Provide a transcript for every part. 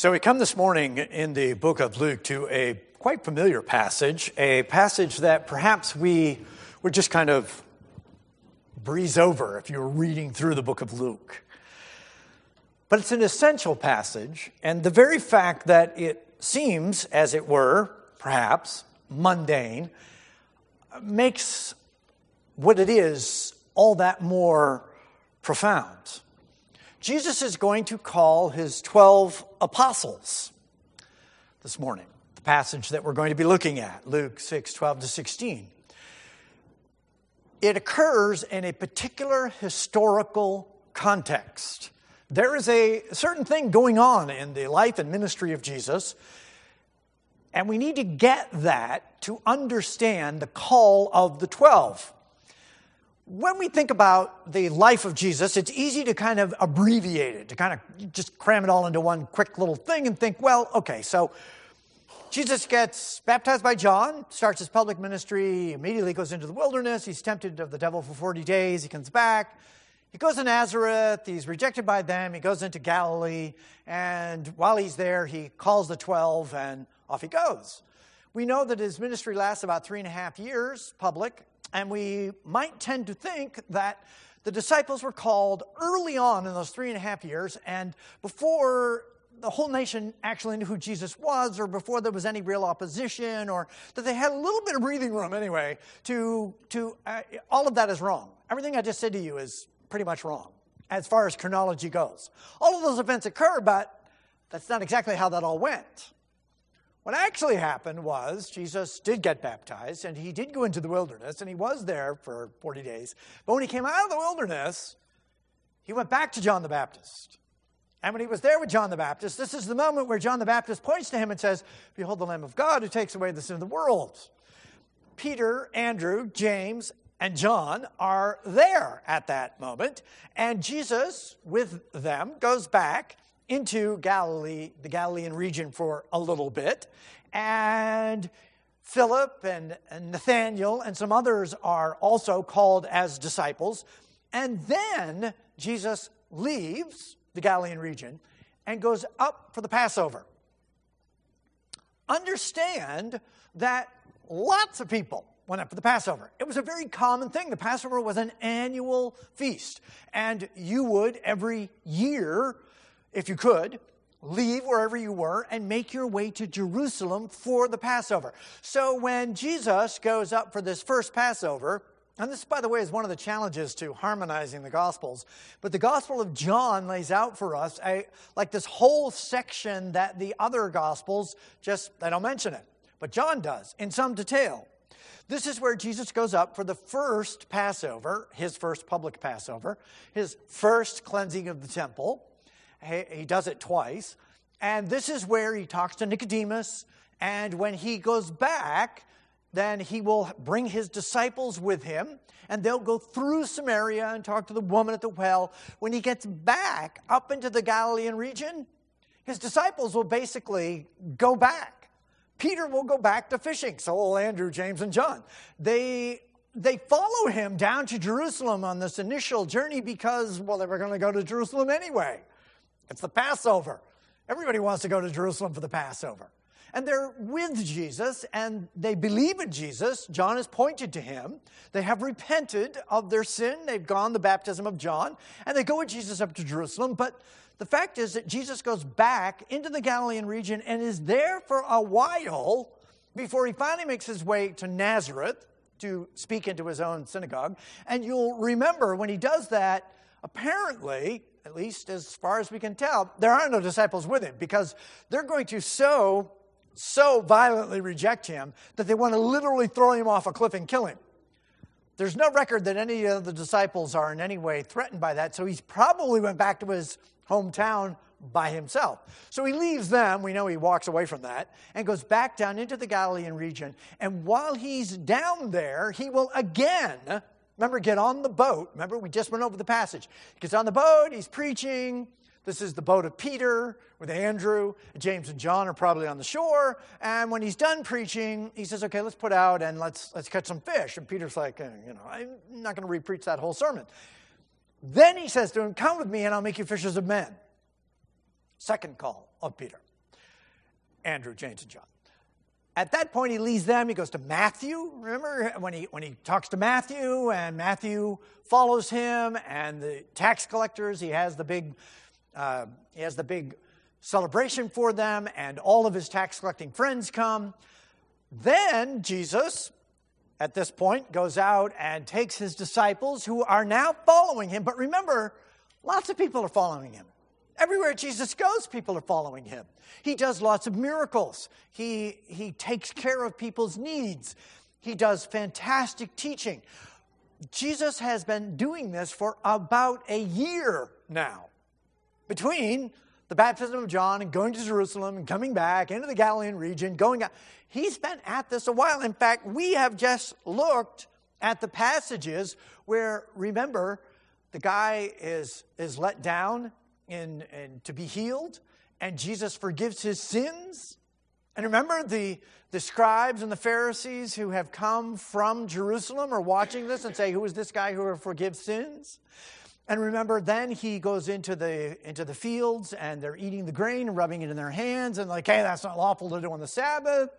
So we come this morning in the book of Luke to a quite familiar passage, a passage that perhaps we would just kind of breeze over if you were reading through the book of Luke. But it's an essential passage, and the very fact that it seems, as it were, perhaps mundane, makes what it is all that more profound. Jesus is going to call his 12 apostles this morning, the passage that we're going to be looking at, Luke 6 12 to 16. It occurs in a particular historical context. There is a certain thing going on in the life and ministry of Jesus, and we need to get that to understand the call of the 12 when we think about the life of Jesus, it's easy to kind of abbreviate it, to kind of just cram it all into one quick little thing and think, well, okay, so Jesus gets baptized by John, starts his public ministry, immediately goes into the wilderness. He's tempted of the devil for 40 days. He comes back. He goes to Nazareth. He's rejected by them. He goes into Galilee. And while he's there, he calls the 12 and off he goes. We know that his ministry lasts about three and a half years, public, and we might tend to think that the disciples were called early on in those three and a half years, and before the whole nation actually knew who Jesus was, or before there was any real opposition, or that they had a little bit of breathing room anyway, to, to uh, all of that is wrong. Everything I just said to you is pretty much wrong as far as chronology goes. All of those events occur, but that's not exactly how that all went. What actually happened was Jesus did get baptized and he did go into the wilderness and he was there for 40 days. But when he came out of the wilderness, he went back to John the Baptist. And when he was there with John the Baptist, this is the moment where John the Baptist points to him and says, Behold the Lamb of God who takes away the sin of the world. Peter, Andrew, James, and John are there at that moment. And Jesus, with them, goes back into Galilee, the Galilean region for a little bit. And Philip and, and Nathaniel and some others are also called as disciples. And then Jesus leaves the Galilean region and goes up for the Passover. Understand that lots of people went up for the Passover. It was a very common thing. The Passover was an annual feast, and you would every year if you could, leave wherever you were and make your way to Jerusalem for the Passover. So when Jesus goes up for this first Passover, and this, by the way, is one of the challenges to harmonizing the Gospels. But the Gospel of John lays out for us a, like this whole section that the other Gospels just, they don't mention it. But John does in some detail. This is where Jesus goes up for the first Passover, his first public Passover, his first cleansing of the temple. He does it twice. And this is where he talks to Nicodemus. And when he goes back, then he will bring his disciples with him, and they'll go through Samaria and talk to the woman at the well. When he gets back up into the Galilean region, his disciples will basically go back. Peter will go back to fishing. So will Andrew, James, and John. They they follow him down to Jerusalem on this initial journey because, well, they were going to go to Jerusalem anyway. It's the Passover. Everybody wants to go to Jerusalem for the Passover. And they're with Jesus and they believe in Jesus. John has pointed to him. They have repented of their sin. They've gone the baptism of John and they go with Jesus up to Jerusalem. But the fact is that Jesus goes back into the Galilean region and is there for a while before he finally makes his way to Nazareth to speak into his own synagogue. And you'll remember when he does that, apparently, at least as far as we can tell, there are no disciples with him because they're going to so, so violently reject him that they want to literally throw him off a cliff and kill him. There's no record that any of the disciples are in any way threatened by that, so he's probably went back to his hometown by himself. So he leaves them, we know he walks away from that, and goes back down into the Galilean region. And while he's down there, he will again Remember, get on the boat. Remember, we just went over the passage. He gets on the boat, he's preaching. This is the boat of Peter with Andrew. James and John are probably on the shore. And when he's done preaching, he says, Okay, let's put out and let's, let's catch some fish. And Peter's like, eh, You know, I'm not going to repreach that whole sermon. Then he says to him, Come with me and I'll make you fishers of men. Second call of Peter. Andrew, James, and John. At that point, he leaves them. He goes to Matthew. Remember when he, when he talks to Matthew, and Matthew follows him, and the tax collectors, he has the big, uh, he has the big celebration for them, and all of his tax collecting friends come. Then Jesus, at this point, goes out and takes his disciples who are now following him. But remember, lots of people are following him. Everywhere Jesus goes, people are following him. He does lots of miracles. He, he takes care of people's needs. He does fantastic teaching. Jesus has been doing this for about a year now. Between the baptism of John and going to Jerusalem and coming back into the Galilean region, going out. He's been at this a while. In fact, we have just looked at the passages where, remember, the guy is, is let down in, to be healed, and Jesus forgives his sins. And remember, the, the scribes and the Pharisees who have come from Jerusalem are watching this and say, Who is this guy who forgives sins? And remember, then he goes into the, into the fields and they're eating the grain and rubbing it in their hands and, like, hey, that's not lawful to do on the Sabbath.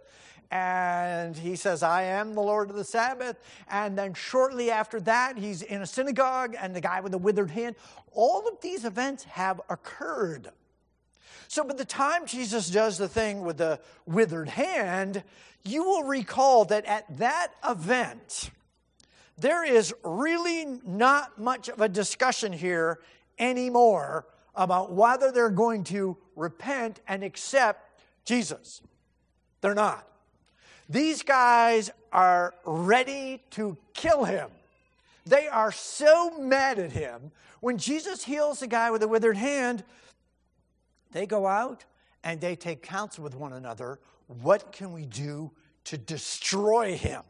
And he says, I am the Lord of the Sabbath. And then shortly after that, he's in a synagogue and the guy with the withered hand. All of these events have occurred. So by the time Jesus does the thing with the withered hand, you will recall that at that event, there is really not much of a discussion here anymore about whether they're going to repent and accept Jesus. They're not. These guys are ready to kill him. They are so mad at him. When Jesus heals the guy with a withered hand, they go out and they take counsel with one another. What can we do to destroy him?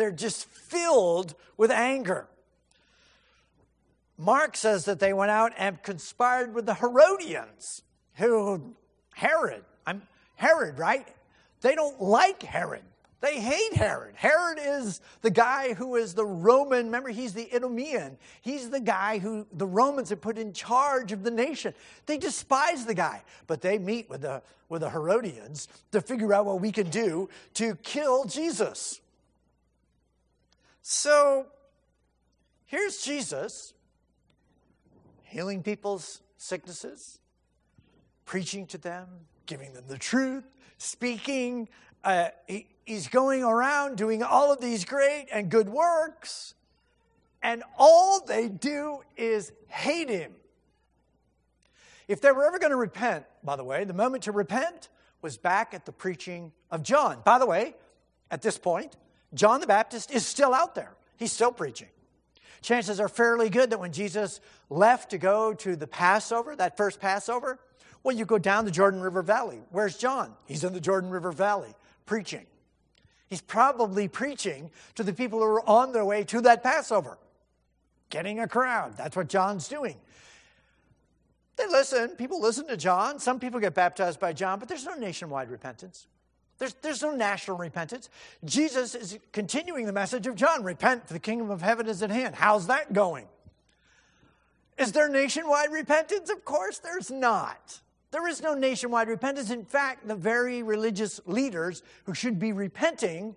They're just filled with anger. Mark says that they went out and conspired with the Herodians, who Herod, I'm Herod, right? They don't like Herod. They hate Herod. Herod is the guy who is the Roman, remember, he's the Idumean. He's the guy who the Romans had put in charge of the nation. They despise the guy, but they meet with the, with the Herodians to figure out what we can do to kill Jesus. So here's Jesus healing people's sicknesses, preaching to them, giving them the truth, speaking. Uh, he, he's going around doing all of these great and good works, and all they do is hate him. If they were ever going to repent, by the way, the moment to repent was back at the preaching of John. By the way, at this point, John the Baptist is still out there, he's still preaching. Chances are fairly good that when Jesus left to go to the Passover, that first Passover, well, you go down the Jordan River Valley. Where's John? He's in the Jordan River Valley preaching. He's probably preaching to the people who are on their way to that Passover, getting a crowd. That's what John's doing. They listen. People listen to John. Some people get baptized by John, but there's no nationwide repentance. There's, there's no national repentance. Jesus is continuing the message of John repent, for the kingdom of heaven is at hand. How's that going? Is there nationwide repentance? Of course, there's not. There is no nationwide repentance. In fact, the very religious leaders who should be repenting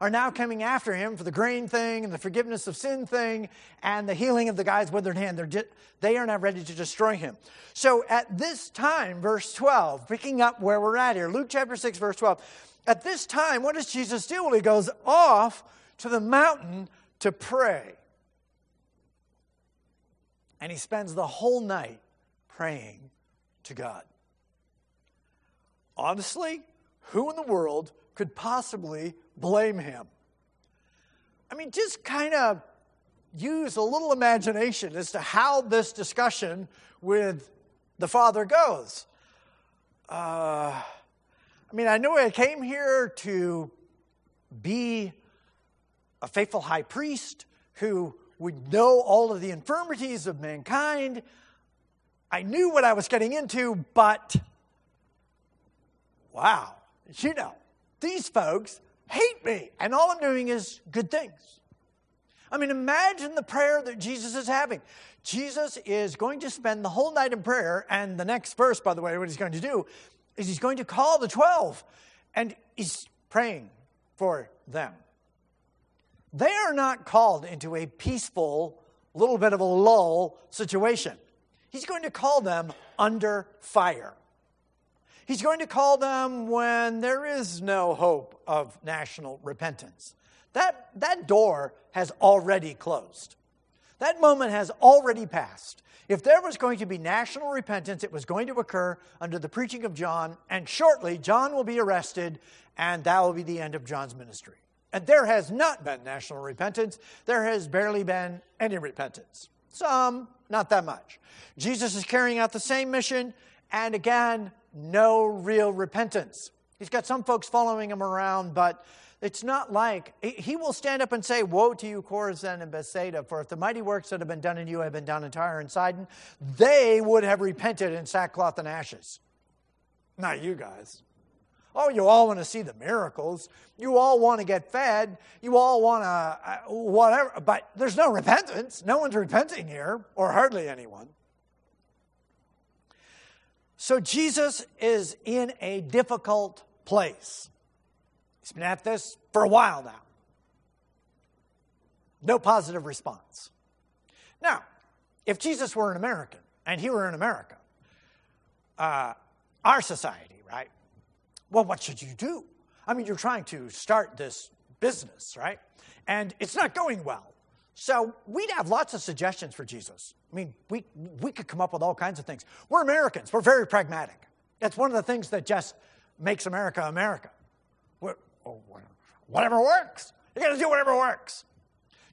are now coming after him for the grain thing and the forgiveness of sin thing and the healing of the guy's withered hand. They're di- they are now ready to destroy him. So at this time, verse 12, picking up where we're at here, Luke chapter 6, verse 12. At this time, what does Jesus do? Well, he goes off to the mountain to pray. And he spends the whole night praying to God. Honestly, who in the world could possibly blame him? I mean, just kind of use a little imagination as to how this discussion with the Father goes. Uh, I mean, I know I came here to be a faithful high priest who would know all of the infirmities of mankind. I knew what I was getting into, but wow, you know, these folks hate me, and all I'm doing is good things. I mean, imagine the prayer that Jesus is having. Jesus is going to spend the whole night in prayer, and the next verse, by the way, what he's going to do is he's going to call the 12 and he's praying for them. They are not called into a peaceful, little bit of a lull situation. He's going to call them under fire. He's going to call them when there is no hope of national repentance. That, that door has already closed. That moment has already passed. If there was going to be national repentance, it was going to occur under the preaching of John, and shortly John will be arrested, and that will be the end of John's ministry. And there has not been national repentance. There has barely been any repentance. Some, not that much. Jesus is carrying out the same mission, and again, no real repentance. He's got some folks following him around, but it's not like he will stand up and say, Woe to you, Chorazin and Bethsaida, for if the mighty works that have been done in you had been done in Tyre and Sidon, they would have repented in sackcloth and ashes. Not you guys. Oh, you all want to see the miracles. You all want to get fed. You all want to, uh, whatever. But there's no repentance. No one's repenting here, or hardly anyone. So Jesus is in a difficult place. He's been at this for a while now. No positive response. Now, if Jesus were an American and he were in America, uh, our society, right? Well, what should you do? I mean, you're trying to start this business, right? And it's not going well. So we'd have lots of suggestions for Jesus. I mean, we, we could come up with all kinds of things. We're Americans, we're very pragmatic. That's one of the things that just makes America America. Oh, whatever works. You got to do whatever works.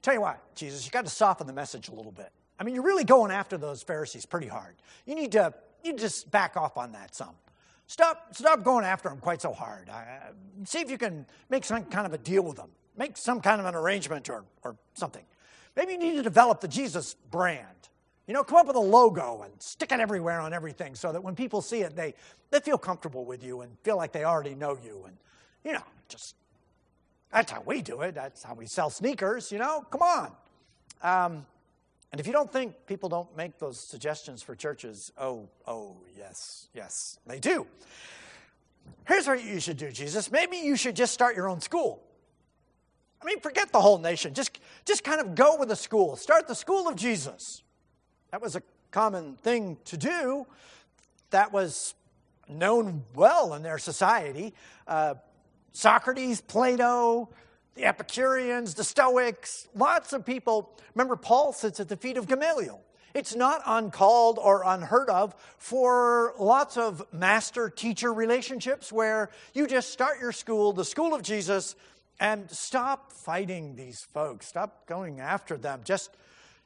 Tell you what, Jesus, you got to soften the message a little bit. I mean, you're really going after those Pharisees pretty hard. You need to you just back off on that some. Stop, stop going after them quite so hard. Uh, see if you can make some kind of a deal with them. Make some kind of an arrangement or, or something. Maybe you need to develop the Jesus brand. You know, come up with a logo and stick it everywhere on everything so that when people see it, they, they feel comfortable with you and feel like they already know you. And, you know, just that's how we do it. That's how we sell sneakers, you know? Come on. Um, and if you don't think people don't make those suggestions for churches, oh, oh, yes, yes, they do. Here's what you should do, Jesus. Maybe you should just start your own school. I mean, forget the whole nation. Just, just kind of go with the school. Start the school of Jesus. That was a common thing to do. That was known well in their society. Uh, Socrates, Plato, the Epicureans, the Stoics, lots of people. Remember, Paul sits at the feet of Gamaliel. It's not uncalled or unheard of for lots of master teacher relationships where you just start your school, the school of Jesus, and stop fighting these folks. Stop going after them. Just,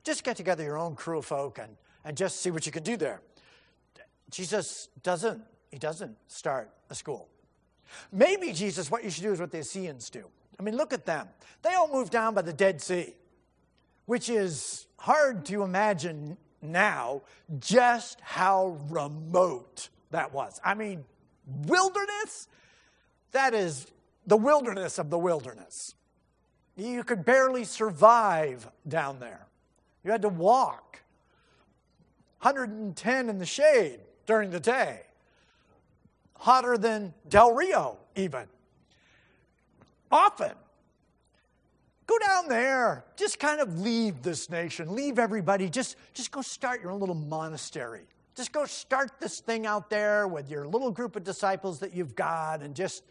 just get together your own crew of folk and, and just see what you can do there. Jesus doesn't, he doesn't start a school. Maybe, Jesus, what you should do is what the Essenes do. I mean, look at them. They all moved down by the Dead Sea, which is hard to imagine now just how remote that was. I mean, wilderness? That is the wilderness of the wilderness. You could barely survive down there. You had to walk 110 in the shade during the day hotter than Del Rio, even. Often. Go down there. Just kind of leave this nation. Leave everybody. Just, just go start your own little monastery. Just go start this thing out there with your little group of disciples that you've got and just,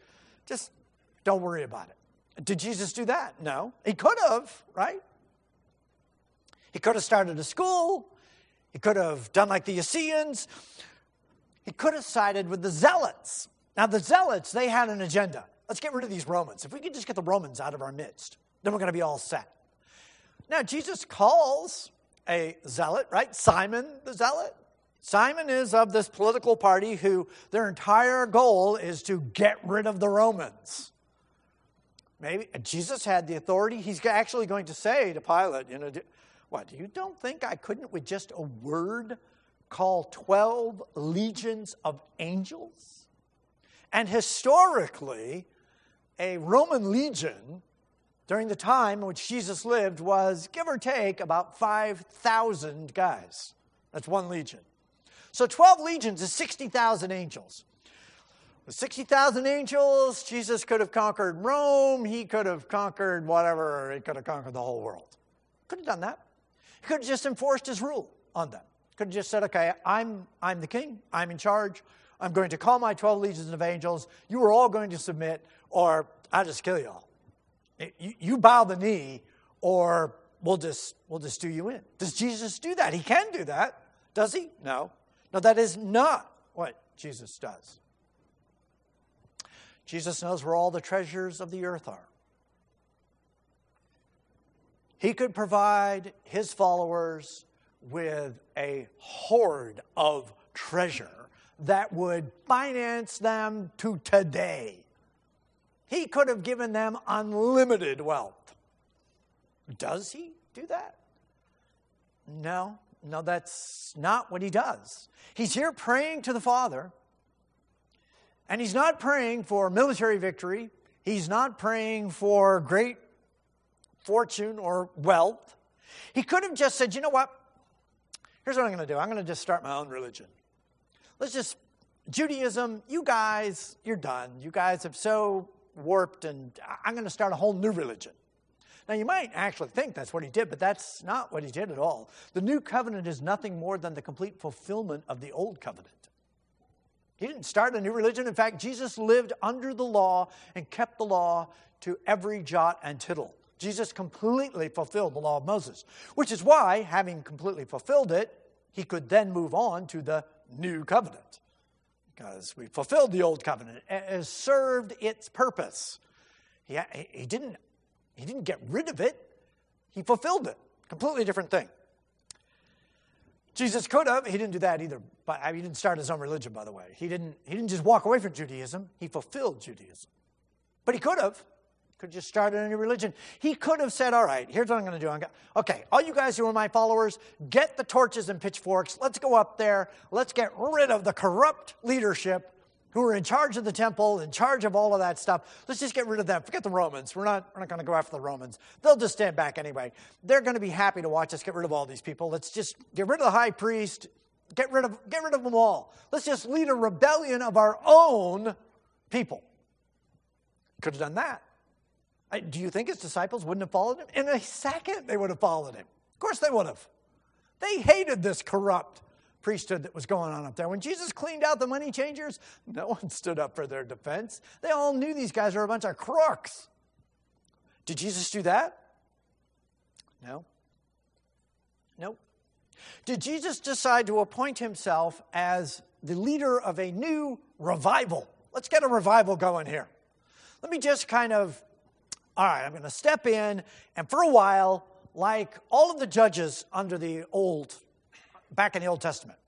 just don't worry about it. Did Jesus do that? No. He could have, right? He could have started a school. He could have done like the Essenes. He could have sided with the Zealots. Now, the Zealots, they had an agenda. Let's get rid of these Romans. If we could just get the Romans out of our midst, then we're going to be all set. Now, Jesus calls a zealot, right? Simon the zealot. Simon is of this political party who their entire goal is to get rid of the Romans. Maybe Jesus had the authority. He's actually going to say to Pilate, you know, what, you don't think I couldn't with just a word call 12 legions of angels. And historically, a Roman legion during the time in which Jesus lived was, give or take, about 5,000 guys. That's one legion. So 12 legions is 60,000 angels. With 60,000 angels, Jesus could have conquered Rome. He could have conquered whatever. He could have conquered the whole world. Could have done that. He could have just enforced his rule on them. Could have just said, okay, I'm, I'm the king. I'm in charge. I'm going to call my 12 legions of angels. You are all going to submit, or I'll just kill you all. You, you bow the knee, or we'll just, we'll just do you in. Does Jesus do that? He can do that. Does he? No. No, that is not what Jesus does. Jesus knows where all the treasures of the earth are. He could provide his followers with a hoard of treasure that would finance them to today. He could have given them unlimited wealth. Does he do that? No, no, that's not what he does. He's here praying to the Father and he's not praying for military victory, he's not praying for great fortune or wealth. He could have just said, you know what? Here's what I'm going to do I'm going to just start my own religion. Let's just, Judaism, you guys, you're done. You guys have so warped, and I'm going to start a whole new religion. Now, you might actually think that's what he did, but that's not what he did at all. The new covenant is nothing more than the complete fulfillment of the old covenant. He didn't start a new religion. In fact, Jesus lived under the law and kept the law to every jot and tittle. Jesus completely fulfilled the law of Moses, which is why, having completely fulfilled it, he could then move on to the new covenant. Because we fulfilled the old covenant, it served its purpose. He, he, didn't, he didn't get rid of it, he fulfilled it. Completely different thing. Jesus could have. He didn't do that either. But he didn't start his own religion, by the way. He didn't, he didn't just walk away from Judaism, he fulfilled Judaism. But he could have. Could just started a new religion. He could have said, All right, here's what I'm going to do. Gonna, okay, all you guys who are my followers, get the torches and pitchforks. Let's go up there. Let's get rid of the corrupt leadership who are in charge of the temple, in charge of all of that stuff. Let's just get rid of them. Forget the Romans. We're not, we're not going to go after the Romans. They'll just stand back anyway. They're going to be happy to watch us get rid of all these people. Let's just get rid of the high priest, get rid of, get rid of them all. Let's just lead a rebellion of our own people. Could have done that. Do you think his disciples wouldn't have followed him? In a second, they would have followed him. Of course, they would have. They hated this corrupt priesthood that was going on up there. When Jesus cleaned out the money changers, no one stood up for their defense. They all knew these guys were a bunch of crooks. Did Jesus do that? No. No. Did Jesus decide to appoint himself as the leader of a new revival? Let's get a revival going here. Let me just kind of, all right, I'm going to step in, and for a while, like all of the judges under the old back in the Old Testament.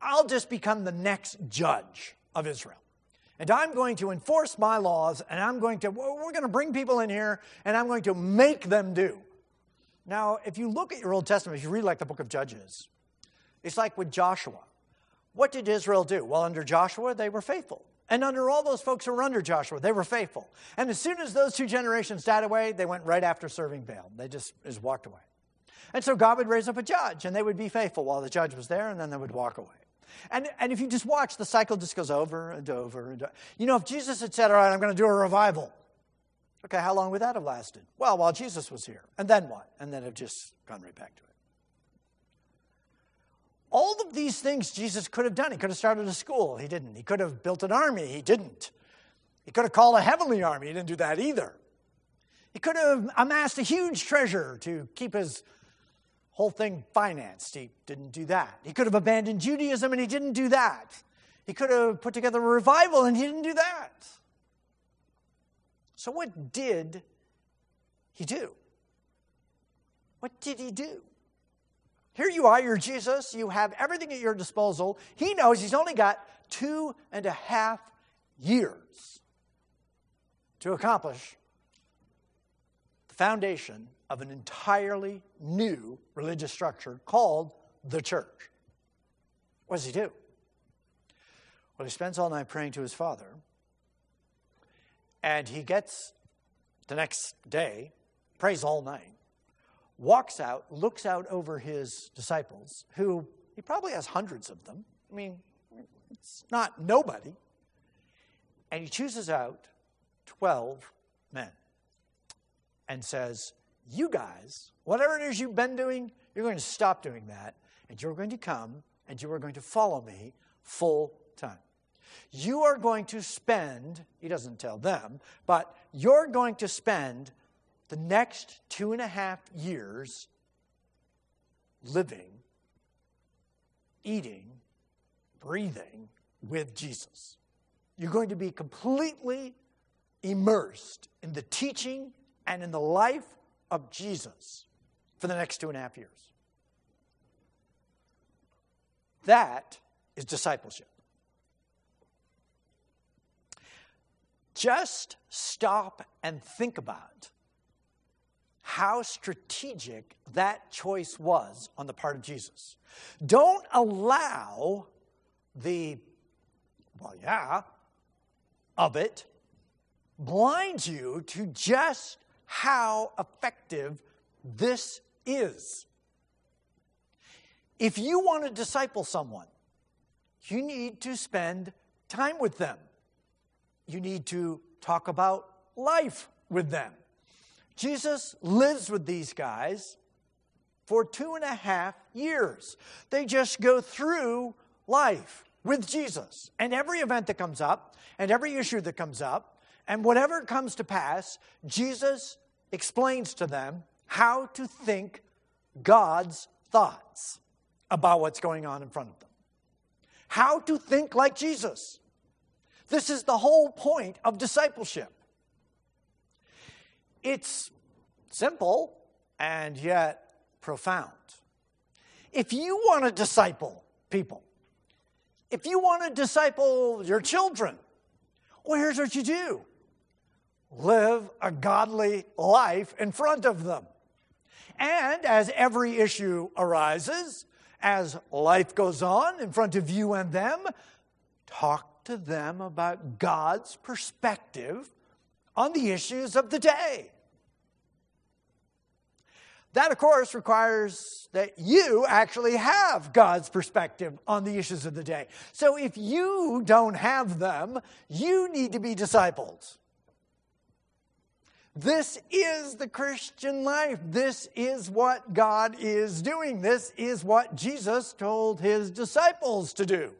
I'll just become the next judge of Israel. And I'm going to enforce my laws, and I'm going to, we're going to bring people in here, and I'm going to make them do. Now, if you look at your Old Testament, if you read like the book of Judges, it's like with Joshua. What did Israel do? Well, under Joshua, they were faithful. And under all those folks who were under Joshua, they were faithful. And as soon as those two generations died away, they went right after serving Baal. They just, just walked away. And so God would raise up a judge, and they would be faithful while the judge was there, and then they would walk away. And, and if you just watch, the cycle just goes over and over and over. You know, if Jesus had said, All right, I'm going to do a revival, okay, how long would that have lasted? Well, while Jesus was here. And then what? And then have just gone right back to it. All of these things Jesus could have done. He could have started a school. He didn't. He could have built an army. He didn't. He could have called a heavenly army. He didn't do that either. He could have amassed a huge treasure to keep his whole thing financed. He didn't do that. He could have abandoned Judaism and he didn't do that. He could have put together a revival and he didn't do that. So, what did he do? What did he do? Here you are, you're Jesus, you have everything at your disposal. He knows he's only got two and a half years to accomplish the foundation of an entirely new religious structure called the church. What does he do? Well, he spends all night praying to his father, and he gets the next day, prays all night, walks out, looks out over his disciples, who he probably has hundreds of them. I mean, it's not nobody. And he chooses out 12 men and says, You guys, whatever it is you've been doing, you're going to stop doing that, and you're going to come and you are going to follow me full time. You are going to spend, he doesn't tell them, but you're going to spend the next two and a half years living, eating, breathing with Jesus. You're going to be completely immersed in the teaching and in the life of Jesus for the next two and a half years. That is discipleship. Just stop and think about how strategic that choice was on the part of Jesus. Don't allow the, well, yeah, of it blind you to just how effective this is. If you want to disciple someone, you need to spend time with them. You need to talk about life with them. Jesus lives with these guys for two and a half years. They just go through life with Jesus. And every event that comes up, and every issue that comes up, and whatever comes to pass, Jesus explains to them how to think God's thoughts about what's going on in front of them. How to think like Jesus. This is the whole point of discipleship. It's simple and yet profound. If you want to disciple people, if you want to disciple your children, well, here's what you do live a godly life in front of them. And as every issue arises, as life goes on in front of you and them, talk to them about God's perspective on the issues of the day. That, of course, requires that you actually have God's perspective on the issues of the day. So if you don't have them, you need to be discipled. This is the Christian life. This is what God is doing. This is what Jesus told his disciples to do.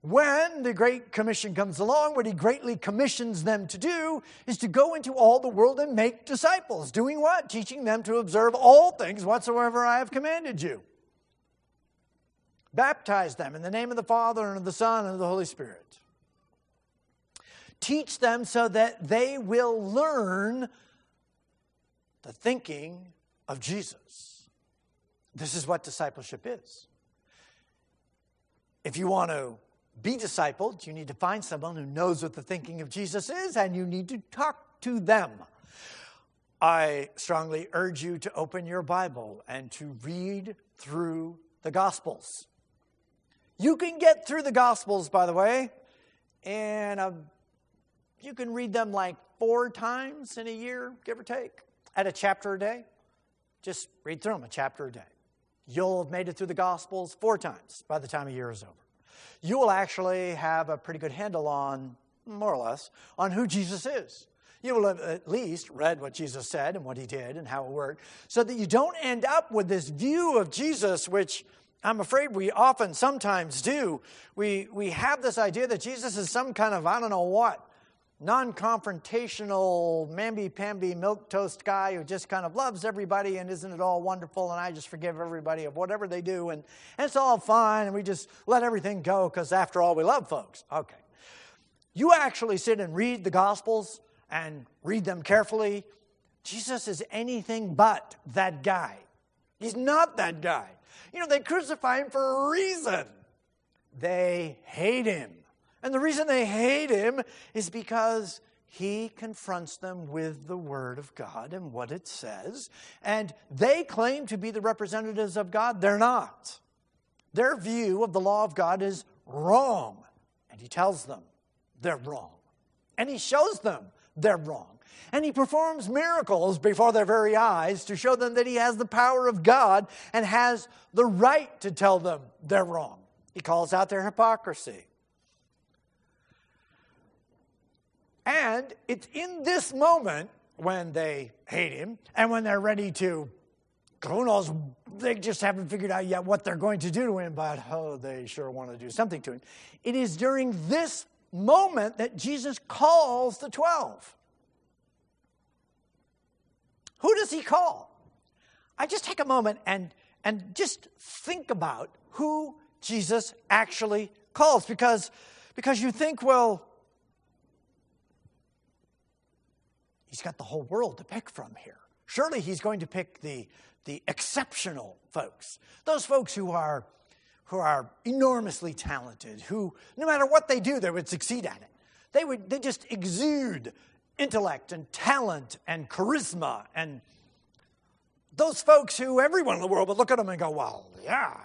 When the Great Commission comes along, what he greatly commissions them to do is to go into all the world and make disciples. Doing what? Teaching them to observe all things whatsoever I have commanded you. Baptize them in the name of the Father and of the Son and of the Holy Spirit. Teach them so that they will learn the thinking of Jesus. This is what discipleship is. If you want to be discipled, you need to find someone who knows what the thinking of Jesus is, and you need to talk to them. I strongly urge you to open your Bible and to read through the Gospels. You can get through the Gospels, by the way, um, you can read them like four times in a year, give or take, at a chapter a day. Just read through them a chapter a day. You'll have made it through the Gospels four times by the time a year is over you will actually have a pretty good handle on, more or less, on who Jesus is. You will have at least read what Jesus said and what he did and how it worked, so that you don't end up with this view of Jesus, which I'm afraid we often sometimes do. We, we have this idea that Jesus is some kind of, I don't know what, non confrontational, mamby pamby milk toast guy who just kind of loves everybody and isn't it all wonderful and I just forgive everybody of whatever they do and, and it's all fine and we just let everything go because after all we love folks. Okay. You actually sit and read the Gospels and read them carefully. Jesus is anything but that guy. He's not that guy. You know, they crucify him for a reason. They hate him. And the reason they hate him is because he confronts them with the Word of God and what it says. And they claim to be the representatives of God. They're not. Their view of the law of God is wrong. And he tells them they're wrong. And he shows them they're wrong. And he performs miracles before their very eyes to show them that he has the power of God and has the right to tell them they're wrong. He calls out their hypocrisy. And it's in this moment when they hate him and when they're ready to, who knows, they just haven't figured out yet what they're going to do to him, but oh, they sure want to do something to him. It is during this moment that Jesus calls the 12. Who does he call? I just take a moment and, and just think about who Jesus actually calls because, because you think, well, he's got the whole world to pick from here. Surely he's going to pick the, the exceptional folks, those folks who are, who are enormously talented, who no matter what they do, they would succeed at it. They would they just exude intellect and talent and charisma and those folks who everyone in the world would look at them and go, well, yeah,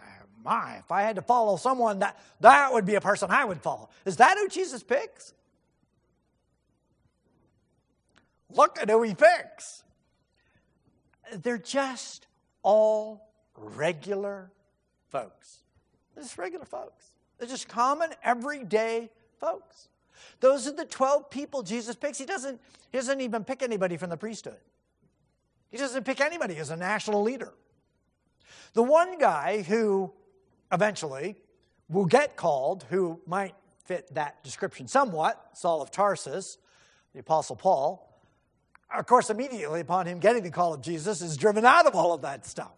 my, if I had to follow someone, that, that would be a person I would follow. Is that who Jesus picks? Look at who he picks. They're just all regular folks. They're just regular folks. They're just common, everyday folks. Those are the 12 people Jesus picks. He doesn't, he doesn't even pick anybody from the priesthood. He doesn't pick anybody as a national leader. The one guy who eventually will get called, who might fit that description somewhat, Saul of Tarsus, the Apostle Paul, of course, immediately upon him getting the call of Jesus, is driven out of all of that stuff.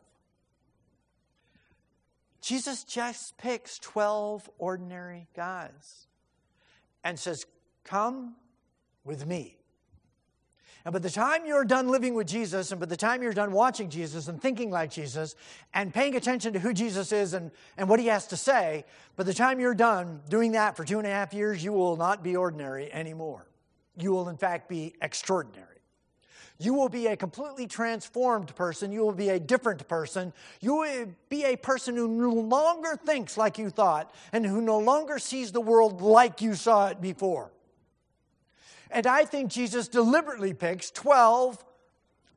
Jesus just picks 12 ordinary guys and says, Come with me. And by the time you're done living with Jesus, and by the time you're done watching Jesus and thinking like Jesus and paying attention to who Jesus is and, and what he has to say, by the time you're done doing that for two and a half years, you will not be ordinary anymore. You will, in fact, be extraordinary. You will be a completely transformed person. You will be a different person. You will be a person who no longer thinks like you thought and who no longer sees the world like you saw it before. And I think Jesus deliberately picks 12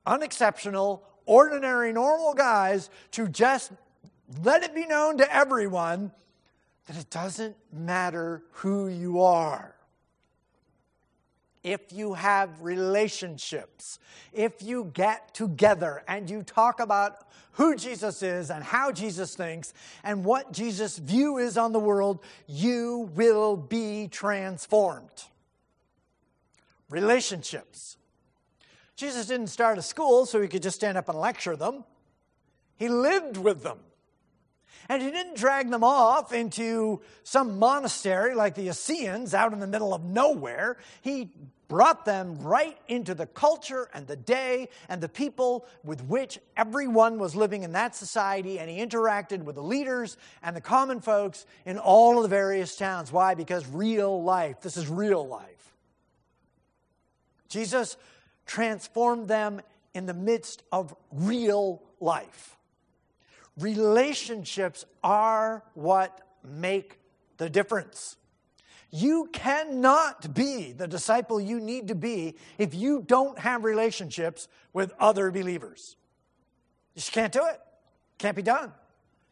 unexceptional, ordinary, normal guys to just let it be known to everyone that it doesn't matter who you are if you have relationships, if you get together and you talk about who Jesus is and how Jesus thinks and what Jesus' view is on the world, you will be transformed. Relationships. Jesus didn't start a school so he could just stand up and lecture them. He lived with them. And he didn't drag them off into some monastery like the Essenes out in the middle of nowhere. He brought them right into the culture and the day and the people with which everyone was living in that society. And he interacted with the leaders and the common folks in all of the various towns. Why? Because real life, this is real life. Jesus transformed them in the midst of real life. Relationships are what make the difference. You cannot be the disciple you need to be if you don't have relationships with other believers. You just can't do it. Can't be done.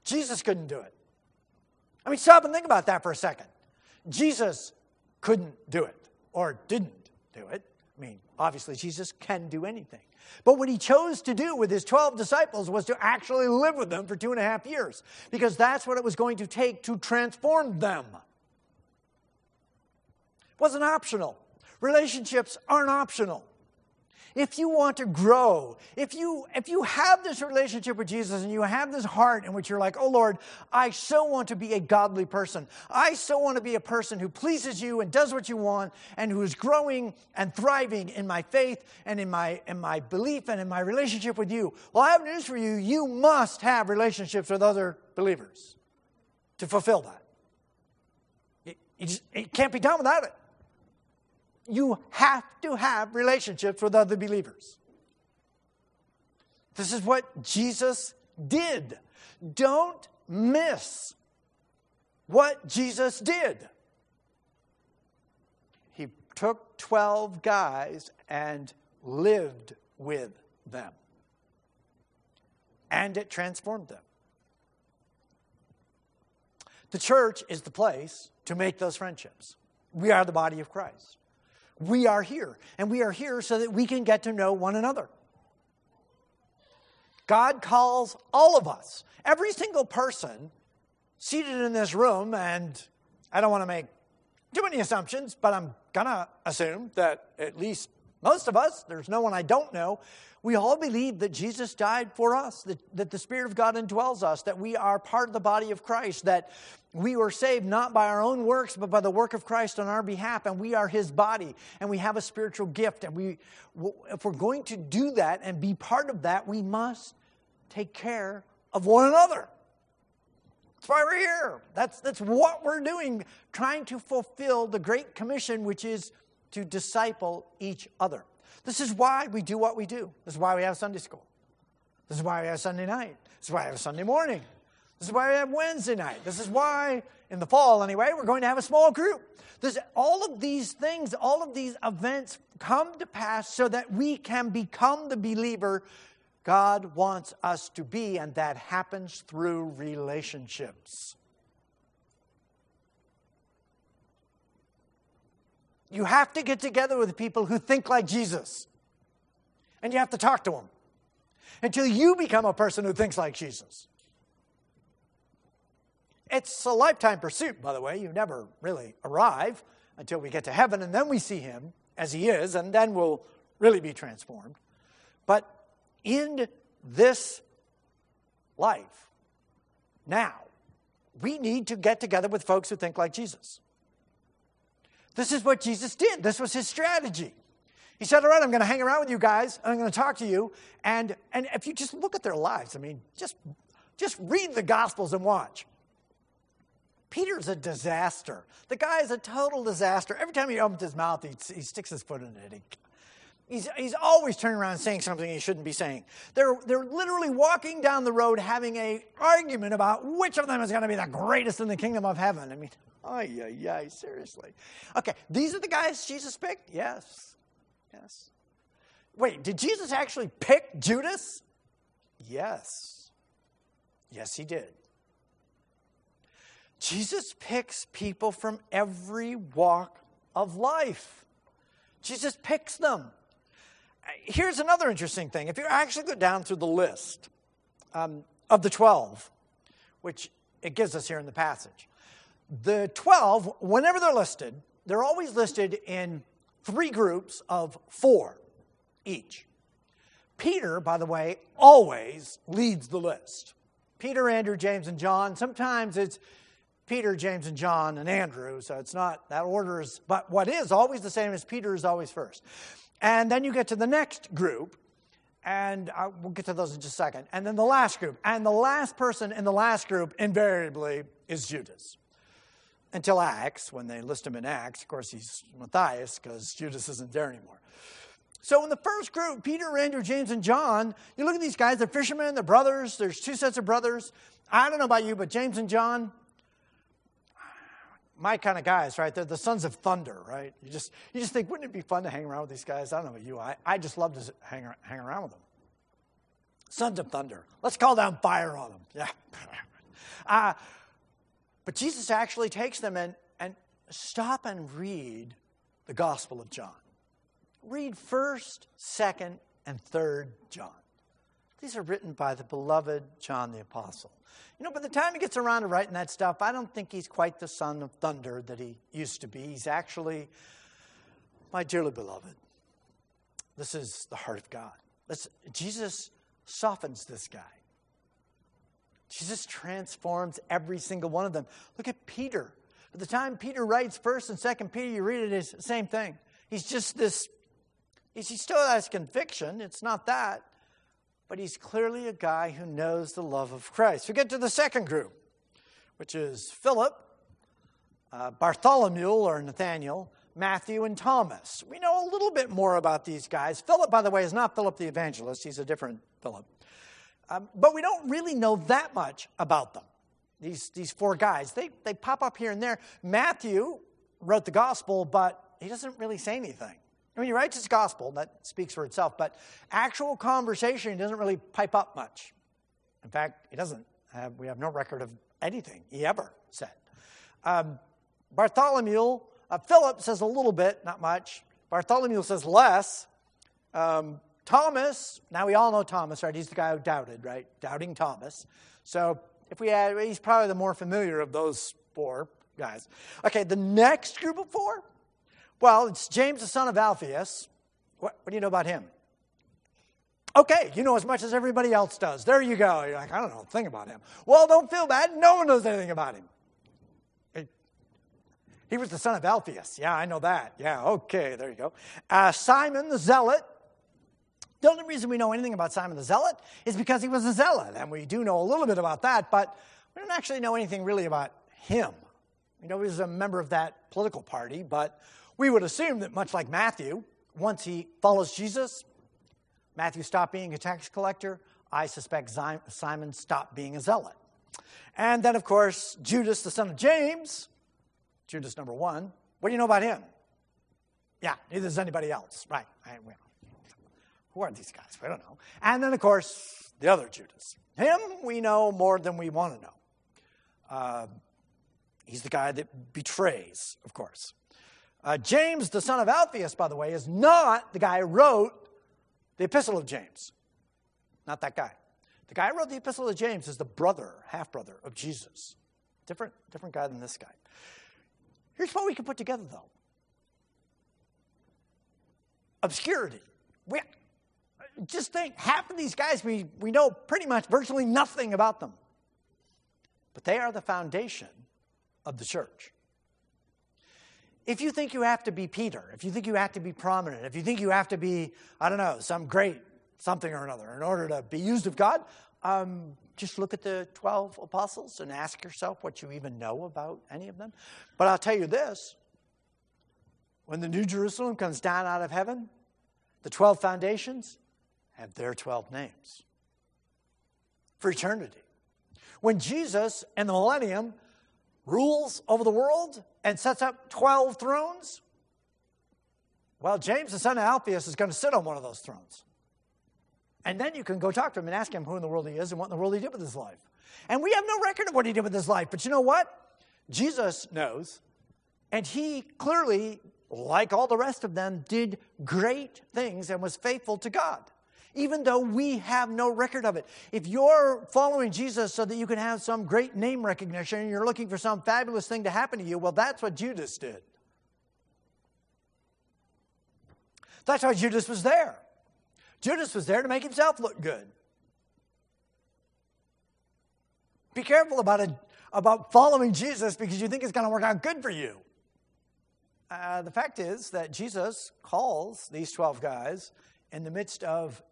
Jesus couldn't do it. I mean, stop and think about that for a second. Jesus couldn't do it or didn't do it. I mean, obviously, Jesus can do anything. But what he chose to do with his 12 disciples was to actually live with them for two and a half years, because that's what it was going to take to transform them. It wasn't optional. Relationships aren't optional if you want to grow, if you, if you have this relationship with Jesus and you have this heart in which you're like, oh Lord, I so want to be a godly person. I so want to be a person who pleases you and does what you want and who is growing and thriving in my faith and in my, in my belief and in my relationship with you. Well, I have news for you. You must have relationships with other believers to fulfill that. It, it, just, it can't be done without it you have to have relationships with other believers. This is what Jesus did. Don't miss what Jesus did. He took 12 guys and lived with them. And it transformed them. The church is the place to make those friendships. We are the body of Christ. We are here, and we are here so that we can get to know one another. God calls all of us, every single person seated in this room, and I don't want to make too many assumptions, but I'm going to assume that at least most of us, there's no one I don't know, we all believe that Jesus died for us, that, that the Spirit of God indwells us, that we are part of the body of Christ, that we were saved not by our own works, but by the work of Christ on our behalf, and we are His body, and we have a spiritual gift. And we, if we're going to do that and be part of that, we must take care of one another. That's why we're here. That's, that's what we're doing, trying to fulfill the Great Commission, which is to disciple each other. This is why we do what we do. This is why we have Sunday school. This is why we have Sunday night. This is why we have Sunday morning. This is why we have Wednesday night. This is why, in the fall anyway, we're going to have a small group. This, all of these things, all of these events come to pass so that we can become the believer God wants us to be, and that happens through relationships. You have to get together with people who think like Jesus, and you have to talk to them until you become a person who thinks like Jesus. It's a lifetime pursuit, by the way. You never really arrive until we get to heaven, and then we see Him as He is, and then we'll really be transformed. But in this life, now, we need to get together with folks who think like Jesus. This is what Jesus did, this was his strategy. He said, All right, I'm going to hang around with you guys, I'm going to talk to you. And, and if you just look at their lives, I mean, just, just read the Gospels and watch. Peter's a disaster. The guy is a total disaster. Every time he opens his mouth, he, he sticks his foot in it. He, He's, he's always turning around saying something he shouldn't be saying. They're, they're literally walking down the road having an argument about which of them is going to be the greatest in the kingdom of heaven. I mean, oh, yeah, yeah, seriously. Okay, these are the guys Jesus picked? Yes. Yes. Wait, did Jesus actually pick Judas? Yes. Yes, he did. Jesus picks people from every walk of life. Jesus picks them here's another interesting thing. If you actually go down through the list um, of the 12, which it gives us here in the passage, the 12, whenever they're listed, they're always listed in three groups of four each. Peter, by the way, always leads the list. Peter, Andrew, James, and John. Sometimes it's Peter, James, and John, and Andrew, so it's not that order is, but what is always the same is Peter is always first. And then you get to the next group, and I, we'll get to those in just a second. And then the last group. And the last person in the last group invariably is Judas. Until Acts, when they list him in Acts. Of course, he's Matthias because Judas isn't there anymore. So in the first group, Peter, Andrew, James, and John, you look at these guys, they're fishermen, they're brothers, there's two sets of brothers. I don't know about you, but James and John, my kind of guys, right? They're the sons of thunder, right? You just, you just think, wouldn't it be fun to hang around with these guys? I don't know about you. I, I just love to hang, hang around with them. Sons of thunder. Let's call down fire on them. Yeah. uh, but Jesus actually takes them and, and stop and read the Gospel of John. Read 1st, 2nd, and 3rd John. These are written by the beloved John the Apostle. You know, by the time he gets around to writing that stuff, I don't think he's quite the son of thunder that he used to be. He's actually my dearly beloved. This is the heart of God. This, Jesus softens this guy. Jesus transforms every single one of them. Look at Peter. By the time Peter writes first and second Peter, you read it as the same thing. He's just this, he still has conviction. It's not that but he's clearly a guy who knows the love of Christ. We get to the second group, which is Philip, uh, Bartholomew or Nathaniel, Matthew, and Thomas. We know a little bit more about these guys. Philip, by the way, is not Philip the evangelist, he's a different Philip. Um, but we don't really know that much about them. These, these four guys, they, they pop up here and there. Matthew wrote the gospel, but he doesn't really say anything. I mean, he writes his gospel, and that speaks for itself, but actual conversation doesn't really pipe up much. In fact, he doesn't. Have, we have no record of anything he ever said. Um, Bartholomew, uh, Philip says a little bit, not much. Bartholomew says less. Um, Thomas, now we all know Thomas, right? He's the guy who doubted, right? Doubting Thomas. So if we add, he's probably the more familiar of those four guys. Okay, the next group of four, well, it's James, the son of Alphaeus. What, what do you know about him? Okay, you know as much as everybody else does. There you go. You're like, I don't know a thing about him. Well, don't feel bad. No one knows anything about him. He was the son of Alphaeus. Yeah, I know that. Yeah, okay, there you go. Uh, Simon the Zealot. The only reason we know anything about Simon the Zealot is because he was a zealot, and we do know a little bit about that, but we don't actually know anything really about him. We know he was a member of that political party, but we would assume that much like Matthew, once he follows Jesus, Matthew stopped being a tax collector. I suspect Simon stopped being a zealot. And then, of course, Judas, the son of James, Judas number one. What do you know about him? Yeah, neither does anybody else. Right. I, well, who are these guys? We don't know. And then, of course, the other Judas. Him, we know more than we want to know. Uh, he's the guy that betrays, of course. Uh, James, the son of Alphaeus, by the way, is not the guy who wrote the Epistle of James. Not that guy. The guy who wrote the Epistle of James is the brother, half brother of Jesus. Different, different guy than this guy. Here's what we can put together, though obscurity. We, just think half of these guys, we, we know pretty much virtually nothing about them. But they are the foundation of the church. If you think you have to be Peter, if you think you have to be prominent, if you think you have to be, I don't know, some great something or another in order to be used of God, um, just look at the 12 apostles and ask yourself what you even know about any of them. But I'll tell you this when the New Jerusalem comes down out of heaven, the 12 foundations have their 12 names for eternity. When Jesus and the millennium rules over the world and sets up 12 thrones, well, James, the son of Alphaeus, is going to sit on one of those thrones. And then you can go talk to him and ask him who in the world he is and what in the world he did with his life. And we have no record of what he did with his life. But you know what? Jesus knows. And he clearly, like all the rest of them, did great things and was faithful to God, even though we have no record of it. If you're following Jesus so that you can have some great name recognition and you're looking for some fabulous thing to happen to you, well, that's what Judas did. That's why Judas was there. Judas was there to make himself look good. Be careful about, about following Jesus because you think it's going to work out good for you. Uh, the fact is that Jesus calls these 12 guys in the midst of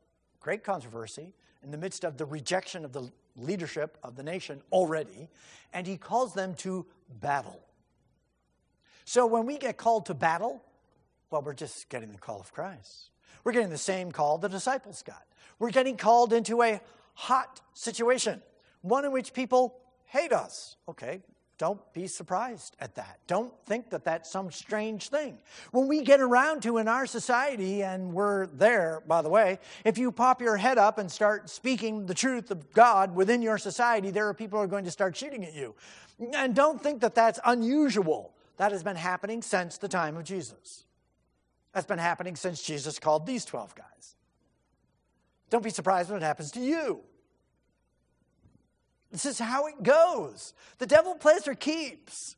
great controversy, in the midst of the rejection of the leadership of the nation already, and he calls them to battle. So when we get called to battle, well, we're just getting the call of Christ. We're getting the same call the disciples got. We're getting called into a hot situation, one in which people hate us. Okay, don't be surprised at that. Don't think that that's some strange thing. When we get around to in our society, and we're there, by the way, if you pop your head up and start speaking the truth of God within your society, there are people who are going to start shooting at you. And don't think that that's unusual. That has been happening since the time of Jesus. That's been happening since Jesus called these 12 guys. Don't be surprised when it happens to you. This is how it goes. The devil plays for keeps.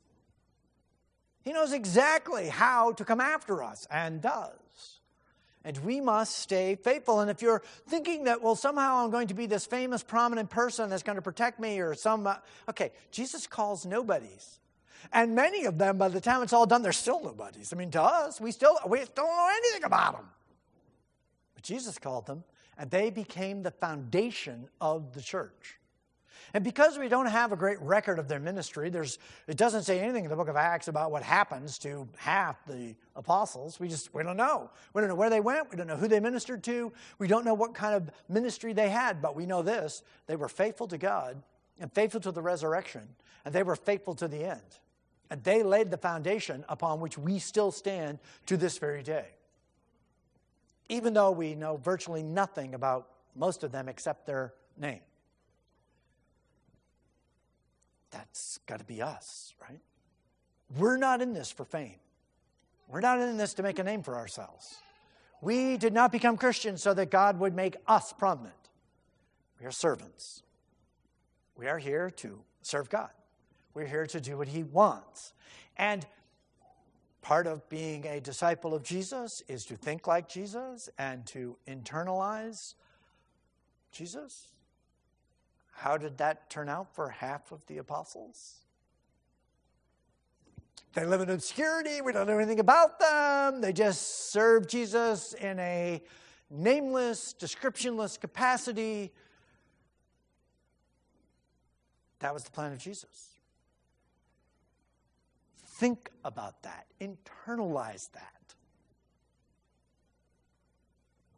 He knows exactly how to come after us and does. And we must stay faithful. And if you're thinking that, well, somehow I'm going to be this famous, prominent person that's going to protect me or some, uh, okay, Jesus calls nobodies. And many of them, by the time it's all done, they're still nobodies. I mean, to us, we still, we still don't know anything about them. But Jesus called them, and they became the foundation of the church. And because we don't have a great record of their ministry, there's, it doesn't say anything in the book of Acts about what happens to half the apostles. We just, we don't know. We don't know where they went. We don't know who they ministered to. We don't know what kind of ministry they had, but we know this they were faithful to God and faithful to the resurrection, and they were faithful to the end. And they laid the foundation upon which we still stand to this very day. Even though we know virtually nothing about most of them except their name. That's got to be us, right? We're not in this for fame. We're not in this to make a name for ourselves. We did not become Christians so that God would make us prominent. We are servants. We are here to serve God. We're here to do what He wants. And part of being a disciple of Jesus is to think like Jesus and to internalize Jesus. How did that turn out for half of the apostles? They live in obscurity. We don't know anything about them. They just serve Jesus in a nameless, descriptionless capacity. That was the plan of Jesus. Think about that, internalize that.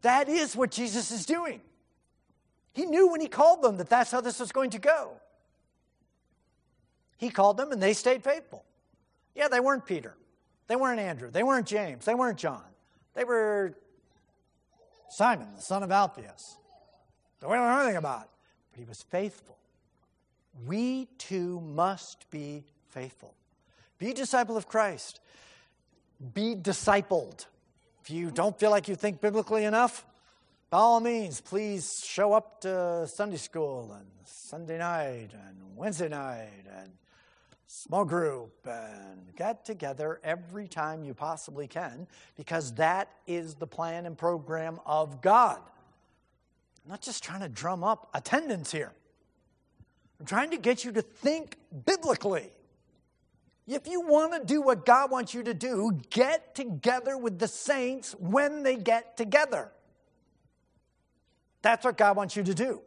That is what Jesus is doing. He knew when he called them that that's how this was going to go. He called them and they stayed faithful. Yeah, they weren't Peter. They weren't Andrew. They weren't James. They weren't John. They were Simon, the son of Alphaeus. Don't know anything about. But he was faithful. We too must be faithful. Be a disciple of Christ. Be discipled. If you don't feel like you think biblically enough, by all means, please show up to Sunday school and Sunday night and Wednesday night and small group and get together every time you possibly can because that is the plan and program of God. I'm not just trying to drum up attendance here. I'm trying to get you to think biblically. If you want to do what God wants you to do, get together with the saints when they get together. That's what God wants you to do.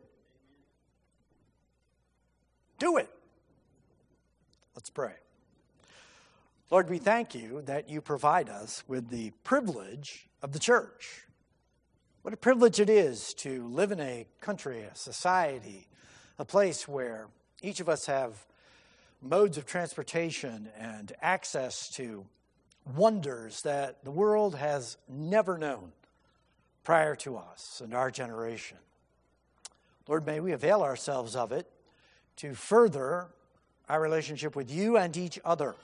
Do it. Let's pray. Lord, we thank you that you provide us with the privilege of the church. What a privilege it is to live in a country, a society, a place where each of us have modes of transportation and access to wonders that the world has never known prior to us and our generation. Lord, may we avail ourselves of it to further our relationship with you and each other.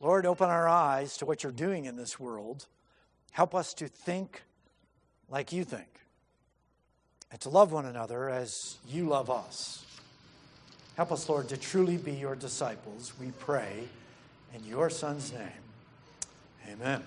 Lord, open our eyes to what you're doing in this world. Help us to think like you think and to love one another as you love us. Help us, Lord, to truly be your disciples, we pray, in your Son's name. Amen.